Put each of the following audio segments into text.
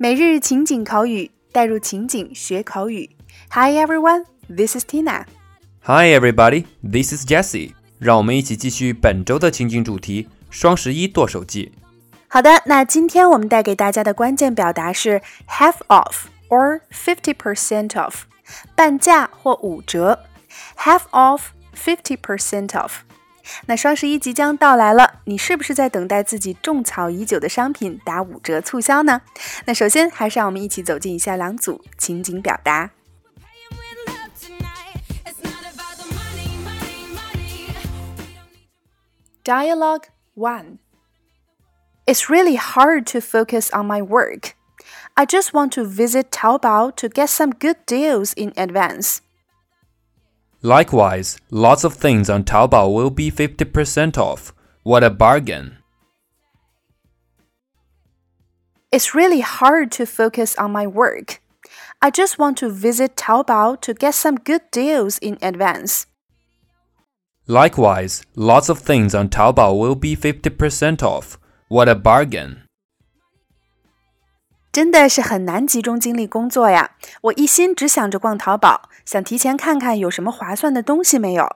每日情景口语，带入情景学口语。Hi everyone, this is Tina. Hi everybody, this is Jessie. 让我们一起继续本周的情景主题——双十一剁手季。好的，那今天我们带给大家的关键表达是 half off or fifty percent off，半价或五折。half off, fifty percent off。那双十一即将到来了，你是不是在等待自己种草已久的商品打五折促销呢？那首先还是让我们一起走进以下两组情景表达。Dialogue 1 It's really hard to focus on my work. I just want to visit Taobao to get some good deals in advance. Likewise, lots of things on Taobao will be 50% off. What a bargain! It's really hard to focus on my work. I just want to visit Taobao to get some good deals in advance. Likewise, lots of things on Taobao will be 50% off. What a bargain! 真的是很难集中精力工作呀！我一心只想着逛淘宝，想提前看看有什么划算的东西没有。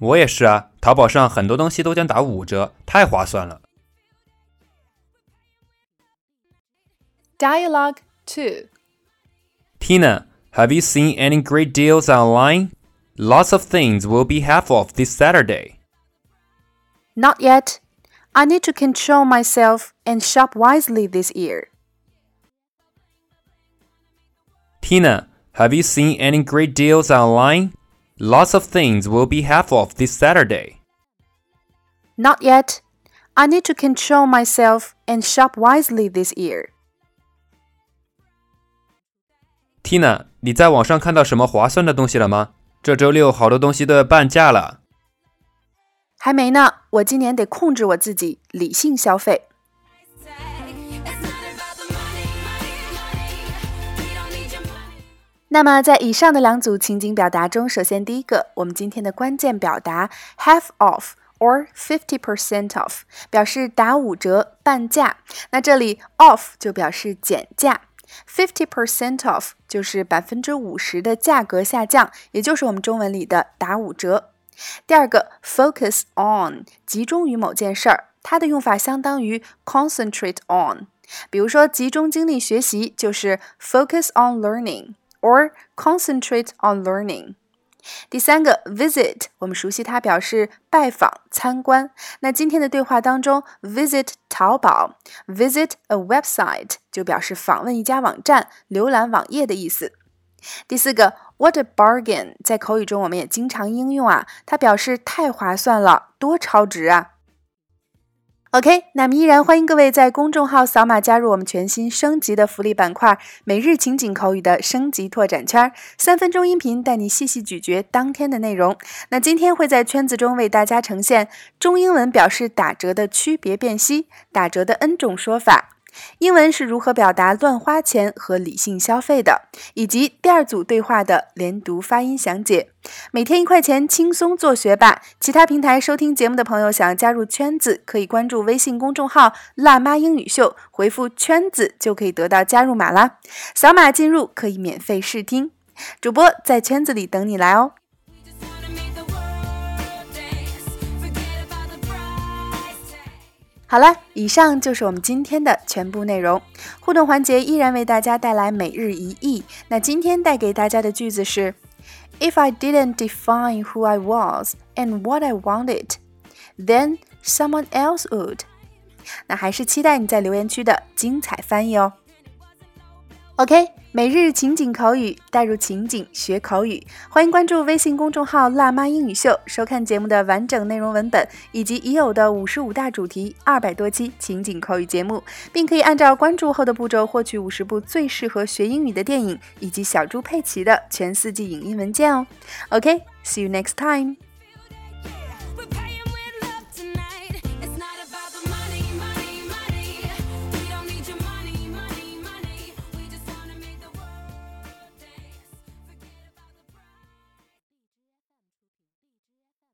我也是啊，淘宝上很多东西都将打五折，太划算了。Dialogue two. Tina, have you seen any great deals online? Lots of things will be half off this Saturday. Not yet. I need to control myself and shop wisely this year. Tina, have you seen any great deals online? Lots of things will be half off this Saturday. Not yet. I need to control myself and shop wisely this year. Tina，你在网上看到什么划算的东西了吗？这周六好多东西都要半价了。 还没呢，我今年得控制我自己，理性消费。那么，在以上的两组情景表达中，首先第一个，我们今天的关键表达 half off or fifty percent off，表示打五折、半价。那这里 off 就表示减价，fifty percent off 就是百分之五十的价格下降，也就是我们中文里的打五折。第二个 focus on 集中于某件事儿，它的用法相当于 concentrate on。比如说，集中精力学习就是 focus on learning。or concentrate on learning。第三个 visit，我们熟悉它表示拜访、参观。那今天的对话当中，visit 淘宝，visit a website 就表示访问一家网站、浏览网页的意思。第四个 what a bargain，在口语中我们也经常应用啊，它表示太划算了，多超值啊。OK，那么依然欢迎各位在公众号扫码加入我们全新升级的福利板块——每日情景口语的升级拓展圈，三分钟音频带你细细咀嚼当天的内容。那今天会在圈子中为大家呈现中英文表示打折的区别辨析，打折的 N 种说法。英文是如何表达乱花钱和理性消费的，以及第二组对话的连读发音详解。每天一块钱，轻松做学霸。其他平台收听节目的朋友，想要加入圈子，可以关注微信公众号“辣妈英语秀”，回复“圈子”就可以得到加入码啦。扫码进入可以免费试听，主播在圈子里等你来哦。好了，以上就是我们今天的全部内容。互动环节依然为大家带来每日一译。那今天带给大家的句子是：If I didn't define who I was and what I wanted, then someone else would。那还是期待你在留言区的精彩翻译哦。OK，每日情景口语，带入情景学口语。欢迎关注微信公众号“辣妈英语秀”，收看节目的完整内容文本，以及已有的五十五大主题、二百多期情景口语节目，并可以按照关注后的步骤获取五十部最适合学英语的电影，以及小猪佩奇的全四季影音文件哦。OK，see you next time。